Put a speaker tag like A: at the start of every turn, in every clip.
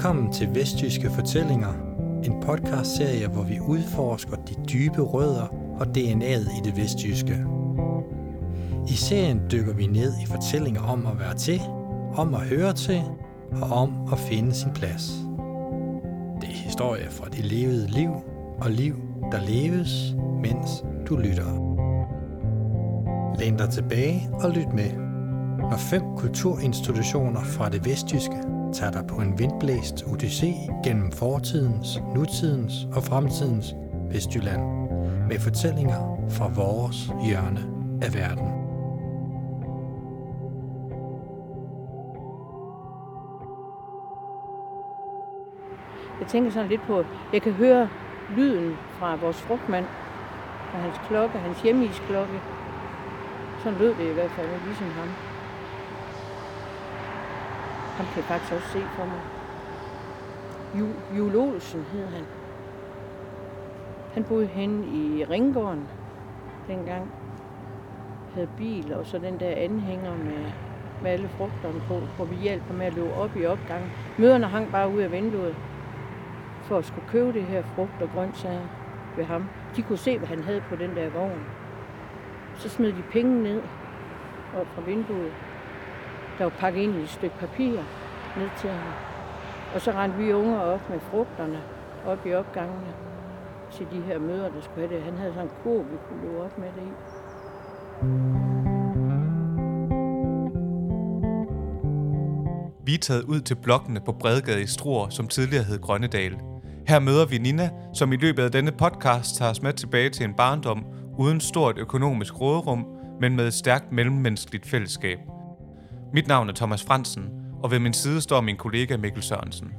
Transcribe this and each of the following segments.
A: Velkommen til Vestjyske Fortællinger, en podcastserie, hvor vi udforsker de dybe rødder og DNA'et i det vestjyske. I serien dykker vi ned i fortællinger om at være til, om at høre til og om at finde sin plads. Det er historier fra det levede liv og liv, der leves, mens du lytter. Læn dig tilbage og lyt med, når fem kulturinstitutioner fra det vestjyske tager dig på en vindblæst odyssé gennem fortidens, nutidens og fremtidens Vestjylland med fortællinger fra vores hjørne af verden.
B: Jeg tænker sådan lidt på, jeg kan høre lyden fra vores frugtmand, fra hans klokke, hans hjemmisklokke. Sådan lød det i hvert fald, ligesom ham. Ham kan jeg faktisk også se for mig. Jul Olsen hed han. Han boede hen i Ringgården dengang. Havde bil, og så den der anhænger med, med alle frugterne på, hvor vi hjalp ham med at løbe op i opgangen. Møderne hang bare ud af vinduet for at skulle købe det her frugt og grøntsager ved ham. De kunne se, hvad han havde på den der vogn. Så smed de penge ned op fra vinduet. Der var pakket ind i et stykke papir ned til ham. Og så rendte vi unger op med frugterne op i opgangene til de her møder, der skulle have det. Han havde sådan en kur, vi kunne løbe op med det i.
C: Vi er taget ud til blokkene på Bredgade i Struer, som tidligere hed Grønnedal. Her møder vi Nina, som i løbet af denne podcast tager os med tilbage til en barndom uden stort økonomisk råderum, men med et stærkt mellemmenneskeligt fællesskab. Mit navn er Thomas Fransen, og ved min side står min kollega Mikkel Sørensen.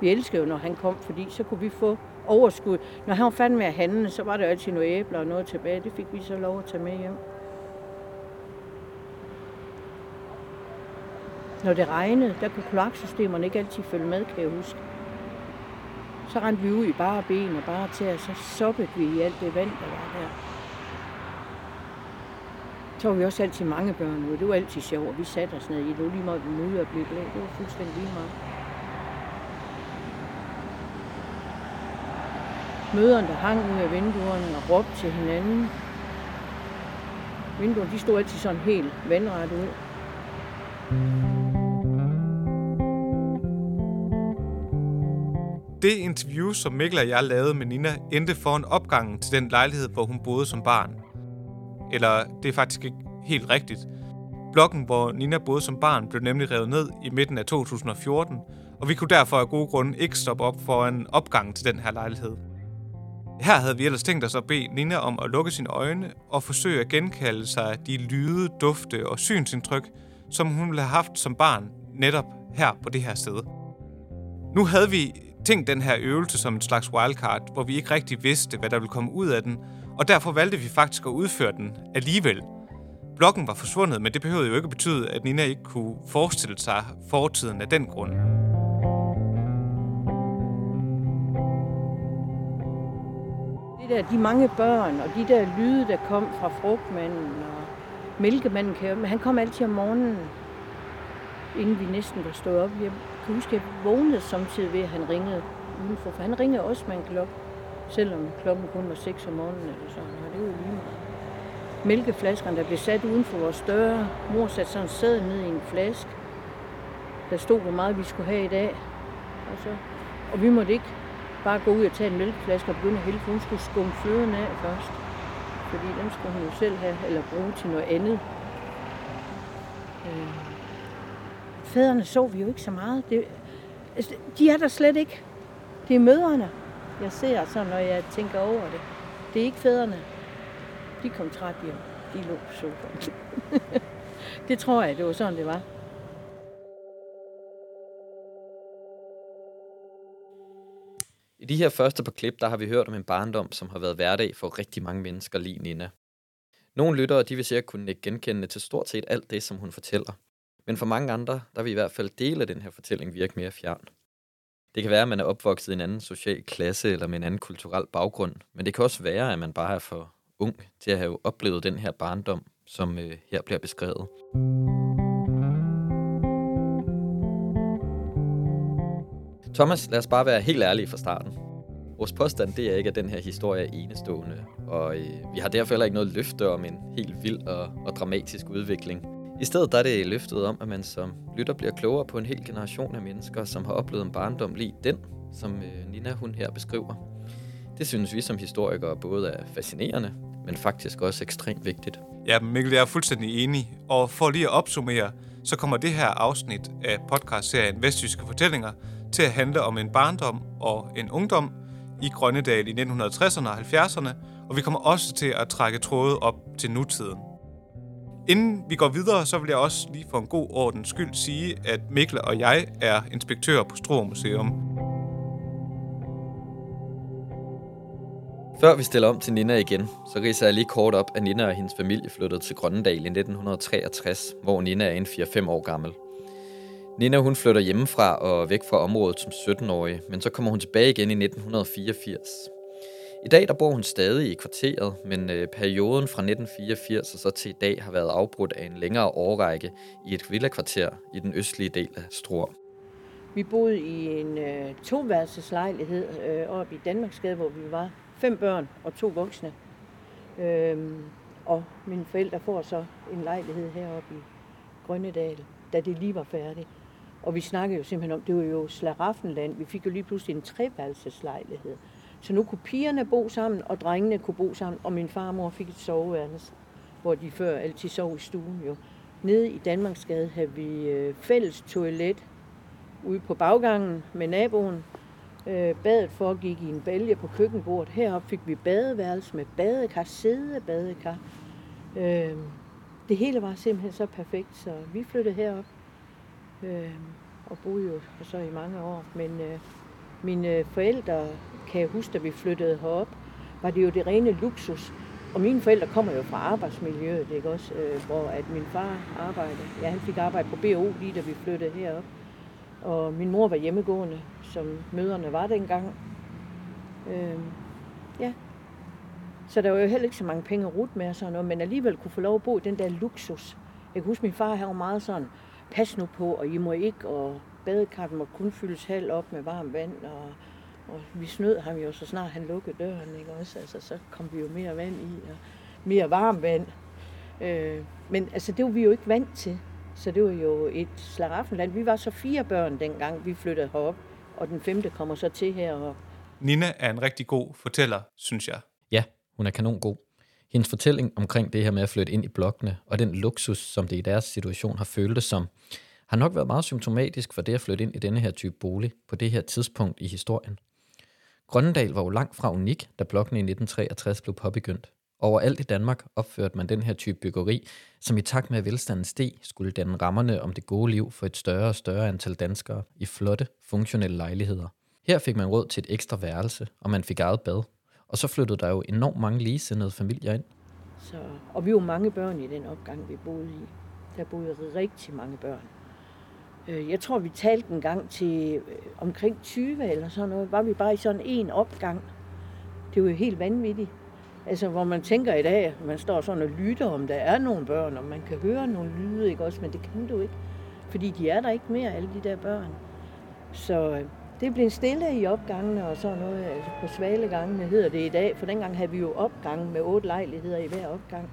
B: Vi elskede jo, når han kom, fordi så kunne vi få overskud. Når han var færdig med at handle, så var der altid nogle æbler og noget tilbage. Det fik vi så lov at tage med hjem. Når det regnede, der kunne kloaksystemerne ikke altid følge med, kan jeg huske. Så rendte vi ud i bare ben og bare til, og så soppede vi i alt det vand, der var der. Så var vi også altid mange børn ude. Det var altid sjovt, og vi satte os ned i det. Det var lige meget, vi og blev blæ. Det var fuldstændig lige meget. Møderne, der hang ud af vinduerne og råbte til hinanden. Vinduerne, de stod altid sådan helt vandret ud.
C: Det interview, som Mikkel og jeg lavede med Nina, endte foran opgangen til den lejlighed, hvor hun boede som barn. Eller det er faktisk ikke helt rigtigt. Blokken, hvor Nina boede som barn, blev nemlig revet ned i midten af 2014, og vi kunne derfor af gode grunde ikke stoppe op foran opgangen til den her lejlighed. Her havde vi ellers tænkt os at bede Nina om at lukke sine øjne og forsøge at genkalde sig de lyde, dufte og synsindtryk, som hun ville have haft som barn netop her på det her sted. Nu havde vi tænkt den her øvelse som en slags wildcard, hvor vi ikke rigtig vidste, hvad der ville komme ud af den, og derfor valgte vi faktisk at udføre den alligevel. Blokken var forsvundet, men det behøvede jo ikke at betyde, at Nina ikke kunne forestille sig fortiden af den grund.
B: Det der, de mange børn, og de der lyde, der kom fra frugtmanden og mælkemanden, han kom altid om morgenen, inden vi næsten var stået op. Jeg kan huske, at jeg vågnede samtidig ved, at han ringede udenfor, for han ringede også med en klokke, selvom klokken kun var 6 om morgenen eller sådan, og det var lige meget. Mælkeflaskerne, der blev sat uden for vores døre. Mor satte sådan en ned i en flaske. Der stod, hvor meget vi skulle have i dag. Og, så, og vi måtte ikke bare gå ud og tage en mælkeflaske og begynde at hælde, for hun skulle skumme fløden af først. Fordi den skulle hun jo selv have, eller bruge til noget andet. Øh. Fædrene så vi jo ikke så meget. Det, altså, de er der slet ikke. Det er mødrene, jeg ser så når jeg tænker over det. Det er ikke fædrene. De kom træt hjem. De lå på sofaen. det tror jeg, det var sådan, det var.
D: I de her første par klip, der har vi hørt om en barndom, som har været hverdag for rigtig mange mennesker lige Nina. Nogle lyttere, de vil sikkert kunne genkende til stort set alt det, som hun fortæller. Men for mange andre, der vil i hvert fald dele af den her fortælling virke mere fjern. Det kan være, at man er opvokset i en anden social klasse eller med en anden kulturel baggrund, men det kan også være, at man bare er for ung til at have oplevet den her barndom, som øh, her bliver beskrevet. Thomas, lad os bare være helt ærlige fra starten. Vores påstand det er ikke, at den her historie er enestående, og øh, vi har derfor heller ikke noget løfte om en helt vild og, og dramatisk udvikling. I stedet der er det løftet om, at man som lytter bliver klogere på en hel generation af mennesker, som har oplevet en barndom lige den, som øh, Nina hun her beskriver. Det synes vi som historikere både er fascinerende, men faktisk også ekstremt vigtigt.
C: Ja, Mikkel, jeg er fuldstændig enig. Og for lige at opsummere, så kommer det her afsnit af podcastserien Vestjyske Fortællinger til at handle om en barndom og en ungdom i Grønnedal i 1960'erne og 70'erne, og vi kommer også til at trække tråde op til nutiden. Inden vi går videre, så vil jeg også lige for en god ordens skyld sige, at Mikkel og jeg er inspektører på Struer Museum.
D: Før vi stiller om til Nina igen, så riser jeg lige kort op, at Nina og hendes familie flyttede til Grønnedal i 1963, hvor Nina er en 4-5 år gammel. Nina hun flytter hjemmefra og væk fra området som 17-årig, men så kommer hun tilbage igen i 1984. I dag der bor hun stadig i kvarteret, men øh, perioden fra 1984 og så til i dag har været afbrudt af en længere årrække i et villakvarter i den østlige del af Struer.
B: Vi boede i en øh, toværelseslejlighed øh, oppe i Danmarksgade, hvor vi var fem børn og to voksne. Øhm, og mine forældre får så en lejlighed heroppe i Grønnedal, da det lige var færdigt. Og vi snakkede jo simpelthen om, det var jo Slaraffenland. Vi fik jo lige pludselig en treværelseslejlighed. Så nu kunne pigerne bo sammen, og drengene kunne bo sammen, og min farmor fik et soveværelse, hvor de før altid sov i stuen jo. Nede i Danmarksgade havde vi øh, fælles toilet ude på baggangen med naboen. Øh, badet foregik i en bælge på køkkenbordet. Heroppe fik vi badeværelse med badekar, sædebadekar. Øh, det hele var simpelthen så perfekt, så vi flyttede herop øh, og boede jo så i mange år. Men øh, mine øh, forældre, kan jeg huske, da vi flyttede herop, var det jo det rene luksus. Og mine forældre kommer jo fra arbejdsmiljøet, ikke også? Øh, hvor at min far arbejdede. Ja, han fik arbejde på BO lige da vi flyttede herop. Og min mor var hjemmegående, som møderne var dengang. Øh, ja. Så der var jo heller ikke så mange penge at rute med og sådan noget, men alligevel kunne få lov at bo i den der luksus. Jeg kan huske, min far havde meget sådan, pas nu på, og I må ikke, og badekarten må kun fyldes halv op med varmt vand, og, og vi snød ham jo, så snart han lukkede døren, ikke også? Altså, så kom vi jo mere vand i, og mere varmt vand. Øh, men altså, det var vi jo ikke vant til. Så det var jo et slaraffenland. Vi var så fire børn dengang, vi flyttede herop, og den femte kommer så til herop.
C: Nina er en rigtig god fortæller, synes jeg.
D: Ja, hun er kanon god. Hendes fortælling omkring det her med at flytte ind i blokkene, og den luksus, som det i deres situation har føltes som, har nok været meget symptomatisk for det at flytte ind i denne her type bolig på det her tidspunkt i historien. Grønnedal var jo langt fra unik, da blokken i 1963 blev påbegyndt. Overalt i Danmark opførte man den her type byggeri, som i takt med at velstanden steg, skulle danne rammerne om det gode liv for et større og større antal danskere i flotte, funktionelle lejligheder. Her fik man råd til et ekstra værelse, og man fik eget bad. Og så flyttede der jo enormt mange ligesindede familier ind.
B: Så, og vi var mange børn i den opgang, vi boede i. Der boede rigtig mange børn. Øh, jeg tror, vi talte en gang til øh, omkring 20 eller sådan noget. Var vi bare i sådan en opgang. Det var jo helt vanvittigt. Altså, hvor man tænker i dag, man står sådan og lytter, om der er nogle børn, og man kan høre nogle lyde, ikke også? Men det kan du ikke. Fordi de er der ikke mere, alle de der børn. Så øh, det blev stille i opgangene og sådan noget. Altså på svalegangene hedder det i dag, for dengang havde vi jo opgang med otte lejligheder i hver opgang.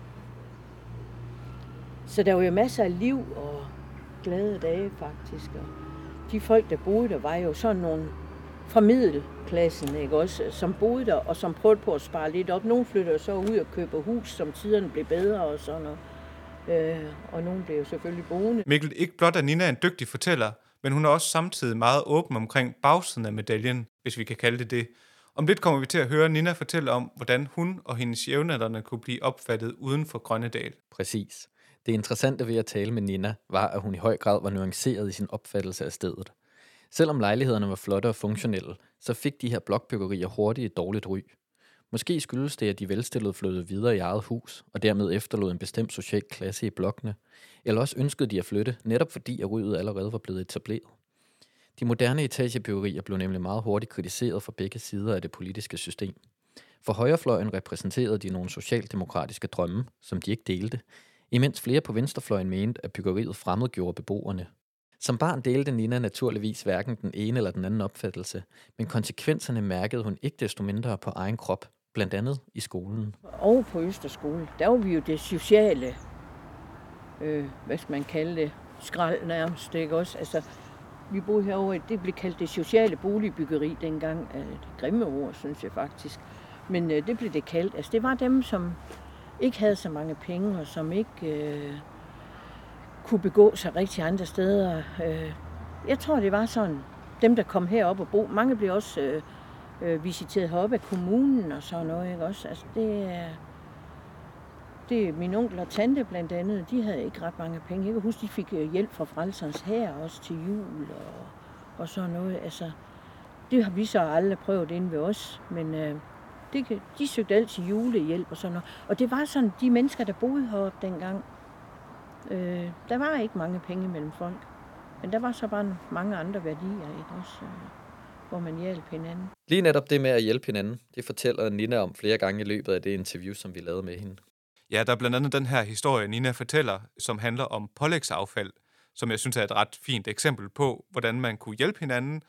B: Så der var jo masser af liv og glade dage faktisk. Og de folk, der boede der, var jo sådan nogle fra middelklassen, ikke også, som boede der, og som prøvede på at spare lidt op. Nogle flyttede så ud og køber hus, som tiderne blev bedre og sådan noget. Øh, og nogle blev jo selvfølgelig boende.
C: Mikkel, ikke blot er Nina en dygtig fortæller, men hun er også samtidig meget åben omkring bagsiden af medaljen, hvis vi kan kalde det det. Om lidt kommer vi til at høre Nina fortælle om, hvordan hun og hendes jævnaldrende kunne blive opfattet uden for Grønnedal.
D: Præcis. Det interessante ved at tale med Nina var, at hun i høj grad var nuanceret i sin opfattelse af stedet. Selvom lejlighederne var flotte og funktionelle, så fik de her blokbyggerier hurtigt et dårligt ry. Måske skyldes det, at de velstillede flyttede videre i eget hus, og dermed efterlod en bestemt social klasse i blokkene, eller også ønskede de at flytte, netop fordi at ryget allerede var blevet etableret. De moderne etagebyggerier blev nemlig meget hurtigt kritiseret fra begge sider af det politiske system. For højrefløjen repræsenterede de nogle socialdemokratiske drømme, som de ikke delte, imens flere på venstrefløjen mente, at byggeriet fremmedgjorde beboerne. Som barn delte Nina naturligvis hverken den ene eller den anden opfattelse, men konsekvenserne mærkede hun ikke desto mindre på egen krop, blandt andet i skolen.
B: Og på Østerskole, der var vi jo det sociale, øh, hvad skal man kalde det, skrald nærmest, ikke også? Altså, vi boede herovre, det blev kaldt det sociale boligbyggeri dengang. et det grimme ord, synes jeg faktisk. Men øh, det blev det kaldt. Altså, det var dem, som ikke havde så mange penge, og som ikke øh, kunne begå sig rigtig andre steder. Øh, jeg tror, det var sådan, dem, der kom herop og bo, mange blev også øh, øh, visiteret heroppe af kommunen og sådan noget, ikke også? Altså, det er... Det er min onkel og tante blandt andet, de havde ikke ret mange penge. Jeg kan huske, de fik øh, hjælp fra Frelsers her også til jul og, og sådan noget. Altså, det har vi så aldrig prøvet inde ved os, men øh, det, de søgte altid julehjælp og sådan noget. Og det var sådan, de mennesker, der boede heroppe dengang, øh, der var ikke mange penge mellem folk. Men der var så bare mange andre værdier, ikke også? Øh, hvor man hjalp hinanden.
D: Lige netop det med at hjælpe hinanden, det fortæller Nina om flere gange i løbet af det interview, som vi lavede med hende.
C: Ja, der er blandt andet den her historie, Nina fortæller, som handler om pålægsaffald, som jeg synes er et ret fint eksempel på, hvordan man kunne hjælpe hinanden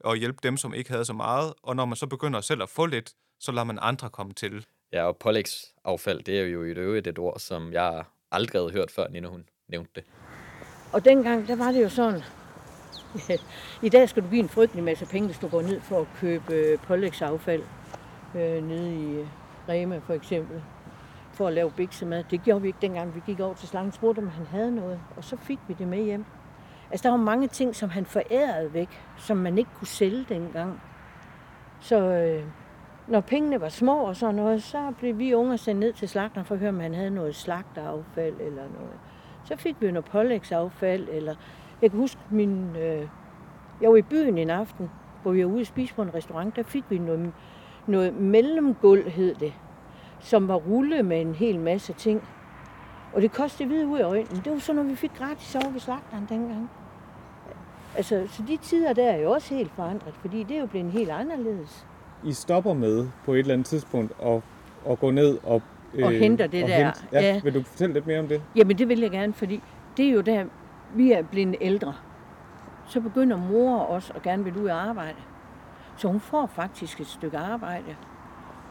C: og hjælpe dem, som ikke havde så meget. Og når man så begynder selv at få lidt, så lader man andre komme til.
D: Ja, og pålægsaffald, det er jo i øvrigt et ord, som jeg aldrig havde hørt før, Nina hun nævnte det.
B: Og dengang, der var det jo sådan, i dag skal du give en frygtelig masse penge, hvis du går ned for at købe øh, pålægsaffald øh, nede i øh, Rema for eksempel, for at lave biksemad. Det gjorde vi ikke dengang, vi gik over til slangen, spurgte om han havde noget, og så fik vi det med hjem. Altså, der var mange ting, som han forærede væk, som man ikke kunne sælge dengang. Så øh, når pengene var små og sådan noget, så blev vi unge sendt ned til slagteren for at høre, om han havde noget slagteraffald eller noget. Så fik vi noget pålægsaffald, eller jeg kan huske min... Øh, jeg var i byen en aften, hvor vi var ude og spise på en restaurant, der fik vi noget, noget mellemgulv, hed det, som var rulle med en hel masse ting. Og det kostede videre ud af øjnene. Det var sådan noget, vi fik gratis over ved slagteren dengang. Altså, så de tider der er jo også helt forandret, fordi det er jo blevet helt anderledes.
E: I stopper med på et eller andet tidspunkt at, at gå ned og...
B: Øh, og henter det
E: og
B: der.
E: Hente. Ja, ja. Vil du fortælle lidt mere om det?
B: Jamen, det vil jeg gerne, fordi det er jo der, vi er blevet ældre. Så begynder mor også at gerne vil ud og arbejde. Så hun får faktisk et stykke arbejde,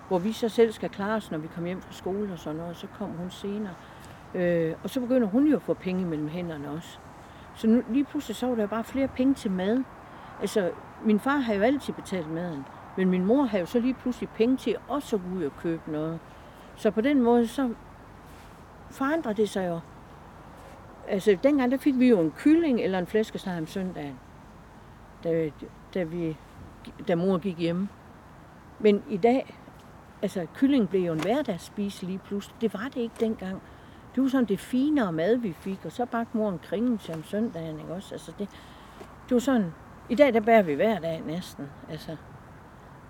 B: hvor vi så selv skal klare os, når vi kommer hjem fra skole og sådan noget. Så kommer hun senere. Øh, og så begynder hun jo at få penge mellem hænderne også. Så nu, lige pludselig så var der bare flere penge til mad. Altså, min far har jo altid betalt maden. Men min mor havde jo så lige pludselig penge til også at gå ud og købe noget. Så på den måde, så forandrer det sig jo. Altså, dengang der fik vi jo en kylling eller en flæskesteg om søndagen, da, da, vi, da mor gik hjemme. Men i dag, altså kylling blev jo en hverdagsspise lige pludselig. Det var det ikke dengang. Det var sådan det finere mad, vi fik, og så bagte mor en kringen om søndagen, ikke også? Altså det, det var sådan, i dag der bærer vi hver dag næsten, altså.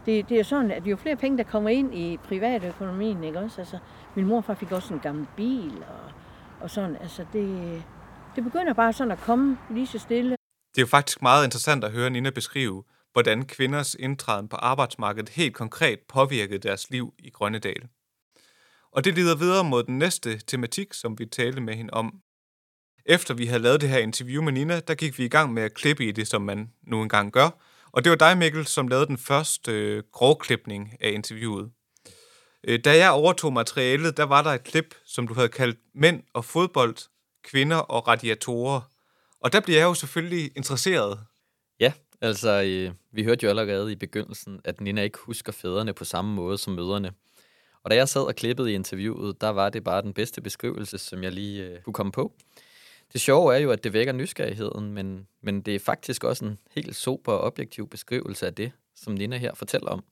B: Det, det er sådan, at jo flere penge, der kommer ind i privatøkonomien, ikke også? Altså, min morfar fik også en gammel bil, og, og sådan, altså det, det begynder bare sådan at komme lige så stille.
C: Det er jo faktisk meget interessant at høre Nina beskrive, hvordan kvinders indtræden på arbejdsmarkedet helt konkret påvirkede deres liv i Grønnedal. Og det leder videre mod den næste tematik, som vi talte med hende om. Efter vi havde lavet det her interview med Nina, der gik vi i gang med at klippe i det, som man nu engang gør. Og det var dig, Mikkel, som lavede den første øh, grovklipning af interviewet. Øh, da jeg overtog materialet, der var der et klip, som du havde kaldt Mænd og fodbold, kvinder og radiatorer. Og der bliver jeg jo selvfølgelig interesseret.
D: Ja, altså øh, vi hørte jo allerede i begyndelsen, at Nina ikke husker fædrene på samme måde som mødrene. Og da jeg sad og klippede i interviewet, der var det bare den bedste beskrivelse, som jeg lige øh, kunne komme på. Det sjove er jo, at det vækker nysgerrigheden, men, men det er faktisk også en helt sober og objektiv beskrivelse af det, som Nina her fortæller om.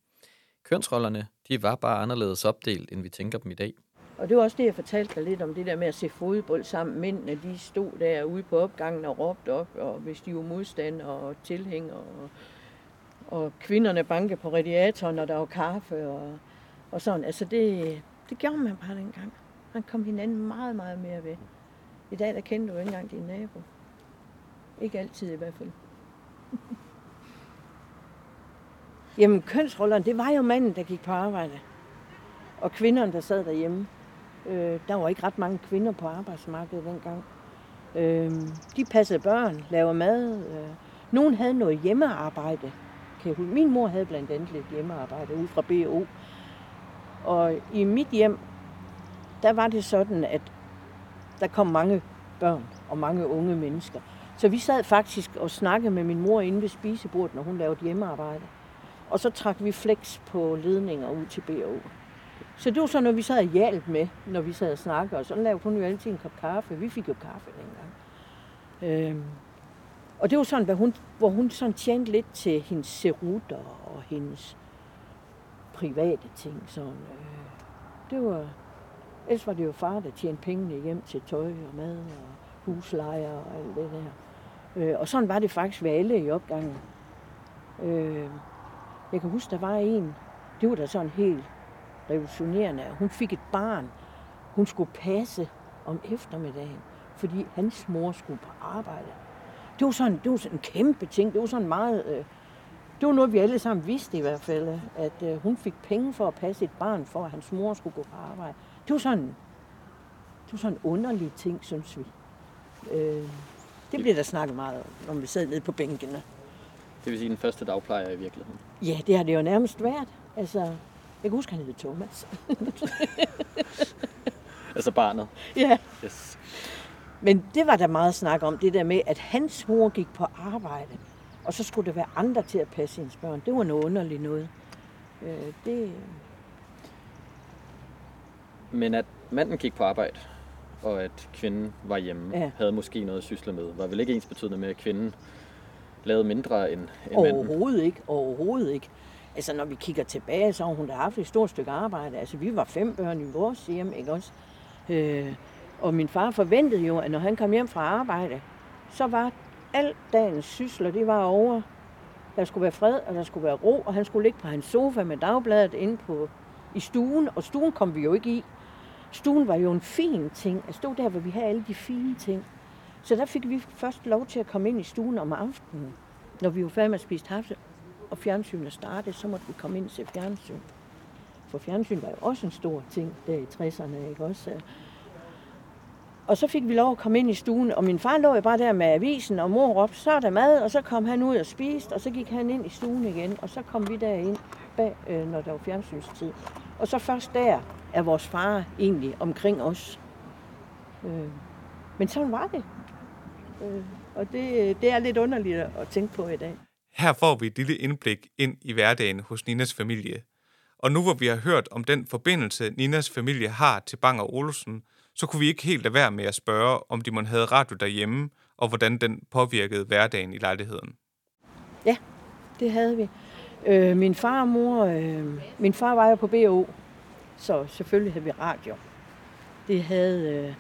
D: Kønsrollerne, de var bare anderledes opdelt, end vi tænker dem i dag.
B: Og det var også det, jeg fortalte dig lidt om, det der med at se fodbold sammen. Mændene, de stod der ude på opgangen og råbte op, og hvis de var modstand og tilhænger, og, og kvinderne banke på radiatoren, og der var kaffe, og, og sådan. Altså det, det gjorde man bare dengang. Man kom hinanden meget, meget mere ved. I dag, der kender du ikke engang din nabo. Ikke altid i hvert fald. Jamen, kønsrollerne, det var jo manden, der gik på arbejde. Og kvinderne, der sad derhjemme, øh, der var ikke ret mange kvinder på arbejdsmarkedet dengang. Øh, de passede børn, lavede mad. Øh. Nogen havde noget hjemmearbejde. Kan jeg huske. Min mor havde blandt andet lidt hjemmearbejde ud fra BO. Og i mit hjem, der var det sådan, at der kom mange børn og mange unge mennesker. Så vi sad faktisk og snakkede med min mor inde ved spisebordet, når hun lavede hjemmearbejde. Og så trak vi flex på ledninger ud til BO. Så det var sådan noget, vi sad og hjalp med, når vi sad og snakkede. Og så lavede hun jo altid en kop kaffe. Vi fik jo kaffe dengang. Øhm. Og det var sådan, hvor hun, hvor hun sådan tjente lidt til hendes serutter og hendes private ting. Sådan, øh. Det var, ellers var det jo far, der tjente pengene hjem til tøj og mad og huslejer og alt det der. Øh, og sådan var det faktisk ved alle i opgangen. Øh, jeg kan huske, der var en, det var da sådan helt revolutionerende. Hun fik et barn, hun skulle passe om eftermiddagen, fordi hans mor skulle på arbejde. Det var sådan, det var sådan en kæmpe ting. Det var sådan meget... Øh, det var noget, vi alle sammen vidste i hvert fald, at øh, hun fik penge for at passe et barn, for at hans mor skulle gå på arbejde. Det var sådan, det var sådan en underlig ting, synes vi. Øh, det bliver der snakket meget om, når vi sad nede på bænkene.
D: Det vil sige den første dagplejer i virkeligheden.
B: Ja, det har det jo nærmest været. Altså, jeg kan huske, han hed Thomas.
D: altså barnet?
B: Ja.
D: Yes.
B: Men det var der meget snak om, det der med, at hans mor gik på arbejde, og så skulle der være andre til at passe hendes børn. Det var noget underligt noget. Øh, det...
D: Men at manden gik på arbejde, og at kvinden var hjemme,
B: Ja.
D: havde måske noget at sysle med, var vel ikke ens betydende med, at kvinden lavede mindre end, end manden.
B: Overhovedet ikke, overhovedet ikke. Altså, når vi kigger tilbage, så har hun da haft et stort stykke arbejde. Altså, vi var fem børn i vores hjem, ikke også? Øh, og min far forventede jo, at når han kom hjem fra arbejde, så var al dagens sysler, det var over. Der skulle være fred, og der skulle være ro, og han skulle ligge på hans sofa med dagbladet inde på, i stuen, og stuen kom vi jo ikke i. Stuen var jo en fin ting. Altså, at stå der, hvor vi havde alle de fine ting. Så der fik vi først lov til at komme ind i stuen om aftenen, når vi var færdige med at spise kaffe, og fjernsynet startede, så måtte vi komme ind og se fjernsyn. For fjernsyn var jo også en stor ting der i 60'erne, ikke også? Og så fik vi lov at komme ind i stuen, og min far lå jo bare der med avisen, og mor råbte, så er der mad, og så kom han ud og spiste, og så gik han ind i stuen igen, og så kom vi derind, bag, øh, når der var fjernsynstid. Og så først der er vores far egentlig omkring os. Øh, men sådan var det. Øh, og det, det er lidt underligt at tænke på i dag.
C: Her får vi et lille indblik ind i hverdagen hos Ninas familie. Og nu hvor vi har hørt om den forbindelse, Ninas familie har til Bang og Olsen, så kunne vi ikke helt lade være med at spørge, om de måtte havde radio derhjemme, og hvordan den påvirkede hverdagen i lejligheden.
B: Ja, det havde vi. Øh, min far og mor, øh, min far var jo på BO, så selvfølgelig havde vi radio. Det havde, øh,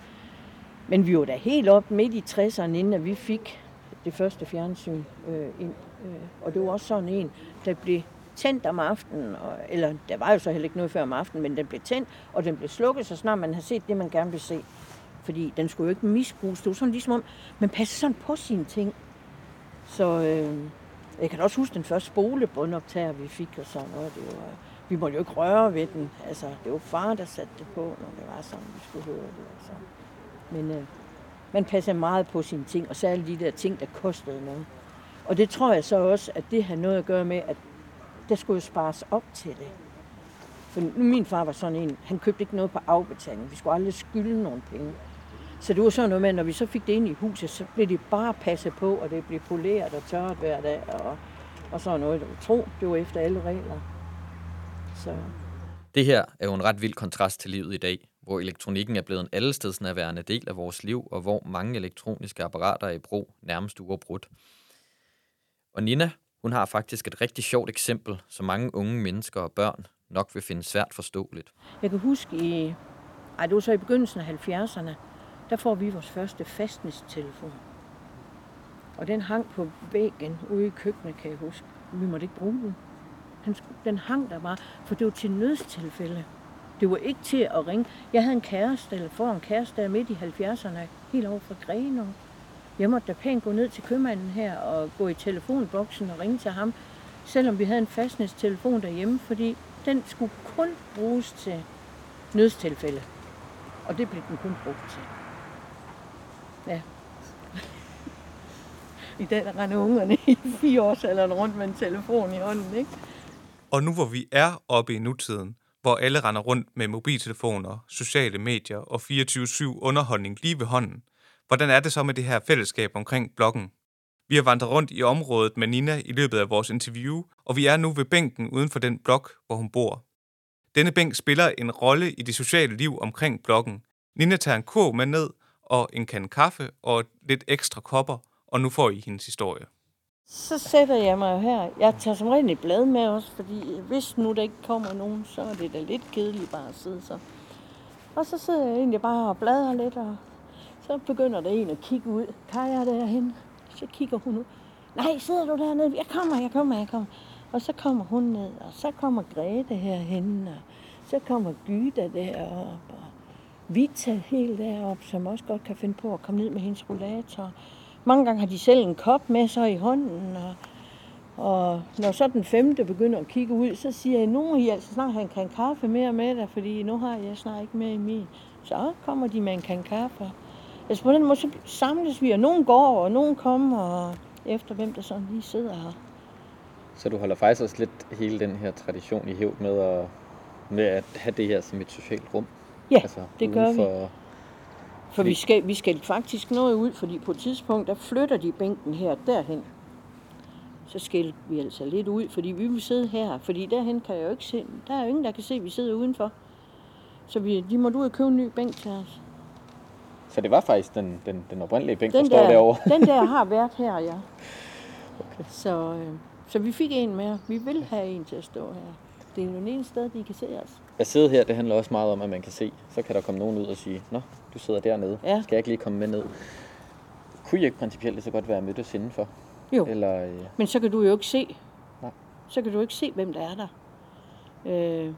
B: men vi var da helt op midt i 60'erne, inden at vi fik det første fjernsyn øh, ind. Øh, og det var også sådan en, der blev tændt om aftenen, og, eller der var jo så heller ikke noget før om aftenen, men den blev tændt, og den blev slukket, så snart man havde set det, man gerne ville se. Fordi den skulle jo ikke misbruges. Det var sådan ligesom om, man passede sådan på sine ting. Så øh, jeg kan også huske den første spolebåndoptager, vi fik og sådan noget. Det var, vi måtte jo ikke røre ved den. Altså, det var far, der satte det på, når det var sådan, vi skulle høre det. Altså. Men øh, man passer meget på sine ting, og særligt de der ting, der kostede noget. Og det tror jeg så også, at det har noget at gøre med, at der skulle jo spares op til det. For nu, min far var sådan en, han købte ikke noget på afbetaling. Vi skulle aldrig skylde nogen penge. Så det var sådan noget med, at når vi så fik det ind i huset, så blev det bare passet på, og det blev poleret og tørret hver dag, og, og sådan noget. Tro, det var efter alle regler. Så
D: Det her er jo en ret vild kontrast til livet i dag, hvor elektronikken er blevet en allestedsnærværende del af vores liv, og hvor mange elektroniske apparater er i brug nærmest uafbrudt. Og Nina, hun har faktisk et rigtig sjovt eksempel, som mange unge mennesker og børn nok vil finde svært forståeligt.
B: jeg kan huske i, ej, det var så i begyndelsen af 70'erne, der får vi vores første fastnestelefon. Og den hang på væggen ude i køkkenet, kan jeg huske. Vi måtte ikke bruge den. Den, den hang der bare, for det var til nødstilfælde. Det var ikke til at ringe. Jeg havde en kæreste, eller får en kæreste der midt i 70'erne, helt over fra Grenaa. Jeg måtte da pænt gå ned til købmanden her og gå i telefonboksen og ringe til ham, selvom vi havde en fastnæstelefon derhjemme, fordi den skulle kun bruges til nødstilfælde. Og det blev den kun brugt til. Ja. I dag der render ungerne i fire årsalderen rundt med en telefon i hånden, ikke?
C: Og nu hvor vi er oppe i nutiden, hvor alle render rundt med mobiltelefoner, sociale medier og 24-7 underholdning lige ved hånden, hvordan er det så med det her fællesskab omkring bloggen? Vi har vandret rundt i området med Nina i løbet af vores interview, og vi er nu ved bænken uden for den blok, hvor hun bor. Denne bænk spiller en rolle i det sociale liv omkring blokken. Nina tager en kog med ned og en kan kaffe og lidt ekstra kopper, og nu får I hendes historie.
B: Så sætter jeg mig her. Jeg tager som regel et blad med også, fordi hvis nu der ikke kommer nogen, så er det da lidt kedeligt bare at sidde så. Og så sidder jeg egentlig bare og bladrer lidt, og så begynder der en at kigge ud. Kaja derhen. Så kigger hun ud. Nej, sidder du dernede? Jeg kommer, jeg kommer, jeg kommer. Og så kommer hun ned, og så kommer Grete herhen, og så kommer Gyda derop, og Vita helt derop, som også godt kan finde på at komme ned med hendes rollator. Mange gange har de selv en kop med sig i hånden, og, og når så den femte begynder at kigge ud, så siger jeg, nu må I altså snart have en kan kaffe mere med dig, fordi nu har jeg snart ikke mere i min. Så kommer de med en kan kaffe. Altså på den måde så samles vi, og nogen går, og nogen kommer, og efter hvem der sådan lige sidder her.
D: Så du holder faktisk også lidt hele den her tradition i hævd med at, med at have det her som et socialt rum?
B: Ja, altså, det gør
D: for,
B: vi. For vi skal, vi skal faktisk noget ud, fordi på et tidspunkt, der flytter de bænken her derhen. Så skal vi altså lidt ud, fordi vi vil sidde her. Fordi derhen kan jeg jo ikke se, der er jo ingen, der kan se, at vi sidder udenfor. Så vi, de måtte ud og købe en ny bænk til os.
D: Så det var faktisk den, den, den oprindelige bænk,
B: den
D: der, der står derovre?
B: den der har været her, ja. Okay. Så, øh, så vi fik en mere. Vi vil have en til at stå her. Det er jo den ene sted, de kan se os.
D: At sidde her, det handler også meget om, at man kan se. Så kan der komme nogen ud og sige, Nå, du sidder dernede. Ja. Skal jeg ikke lige komme med ned? Kunne I ikke principielt så godt være mødtes indenfor?
B: Jo, Eller, øh... men så kan du jo ikke se. Nej. Så kan du ikke se, hvem der er der. Øh,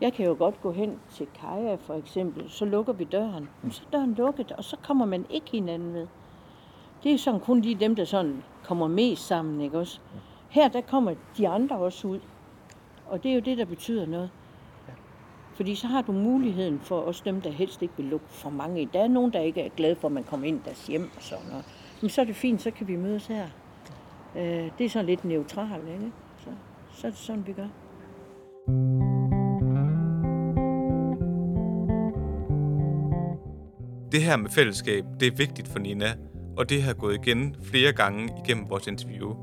B: jeg kan jo godt gå hen til Kaja for eksempel, så lukker vi døren. Mm. Så er døren lukket, og så kommer man ikke hinanden ved. Det er sådan kun lige dem, der sådan kommer mest sammen, ikke også? Her, der kommer de andre også ud. Og det er jo det, der betyder noget. Fordi så har du muligheden for også dem, der helst ikke vil lukke for mange Der er nogen, der ikke er glade for, at man kommer ind i deres hjem og sådan noget. Men så er det fint, så kan vi mødes her. Øh, det er sådan lidt neutralt, ikke? Så, så er det sådan, vi gør.
C: Det her med fællesskab, det er vigtigt for Nina, og det har gået igen flere gange igennem vores interview.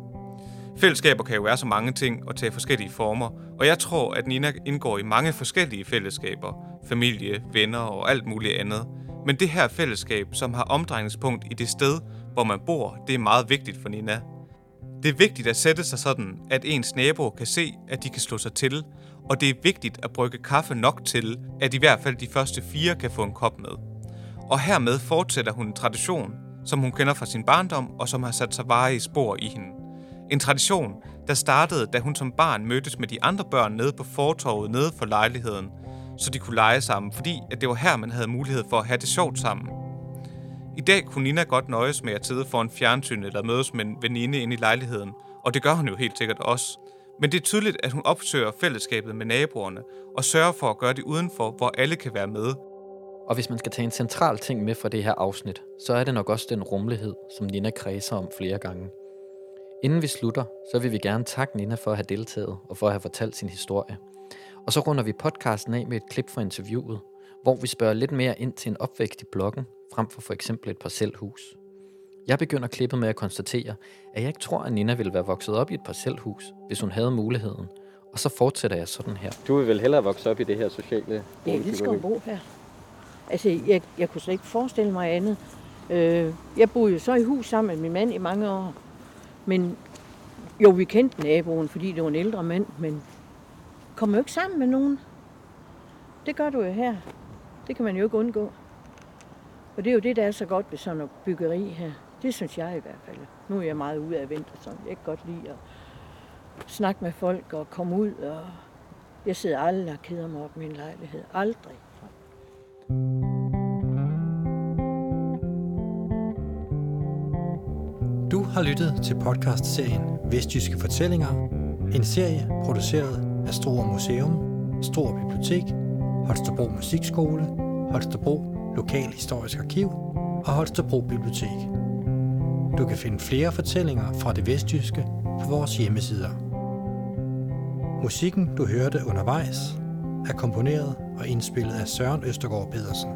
C: Fællesskaber kan jo være så mange ting og tage forskellige former, og jeg tror, at Nina indgår i mange forskellige fællesskaber, familie, venner og alt muligt andet. Men det her fællesskab, som har omdrejningspunkt i det sted, hvor man bor, det er meget vigtigt for Nina. Det er vigtigt at sætte sig sådan, at ens naboer kan se, at de kan slå sig til, og det er vigtigt at brygge kaffe nok til, at i hvert fald de første fire kan få en kop med. Og hermed fortsætter hun en tradition, som hun kender fra sin barndom og som har sat sig varige spor i hende. En tradition, der startede, da hun som barn mødtes med de andre børn nede på fortorvet nede for lejligheden, så de kunne lege sammen, fordi at det var her, man havde mulighed for at have det sjovt sammen. I dag kunne Nina godt nøjes med at sidde foran fjernsyn eller mødes med en veninde inde i lejligheden, og det gør hun jo helt sikkert også. Men det er tydeligt, at hun opsøger fællesskabet med naboerne og sørger for at gøre det udenfor, hvor alle kan være med.
D: Og hvis man skal tage en central ting med fra det her afsnit, så er det nok også den rummelighed, som Nina kredser om flere gange. Inden vi slutter, så vil vi gerne takke Nina for at have deltaget og for at have fortalt sin historie. Og så runder vi podcasten af med et klip fra interviewet, hvor vi spørger lidt mere ind til en opvækst i bloggen, frem for for eksempel et parcelhus. Jeg begynder klippet med at konstatere, at jeg ikke tror, at Nina ville være vokset op i et parcelhus, hvis hun havde muligheden. Og så fortsætter jeg sådan her. Du vil vel hellere vokse op i det her sociale
B: Ja, det skal bo her. Altså, jeg, jeg kunne slet ikke forestille mig andet. Øh, jeg boede jo så i hus sammen med min mand i mange år. Men jo, vi kendte naboen, fordi det var en ældre mand, men kom jo ikke sammen med nogen. Det gør du jo her. Det kan man jo ikke undgå. Og det er jo det, der er så godt ved sådan noget byggeri her. Det synes jeg i hvert fald. Nu er jeg meget ude af vinter, så jeg kan godt lide at snakke med folk og komme ud. Og jeg sidder aldrig og keder mig op i min lejlighed. Aldrig.
A: Du har lyttet til podcastserien Vestjyske Fortællinger, en serie produceret af Struer Museum, Struer Bibliotek Holstebro Musikskole, Holstebro Lokal Historisk Arkiv og Holstebro Bibliotek. Du kan finde flere fortællinger fra det vestjyske på vores hjemmesider. Musikken, du hørte undervejs, er komponeret og indspillet af Søren Østergaard Pedersen.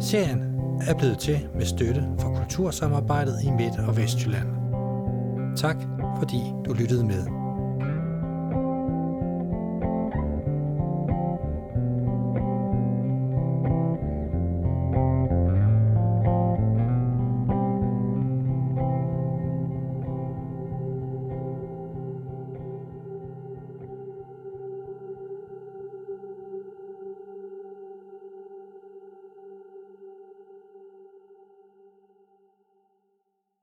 A: Serien er blevet til med støtte fra Kultursamarbejdet i Midt- og Vestjylland. Tak fordi du lyttede med.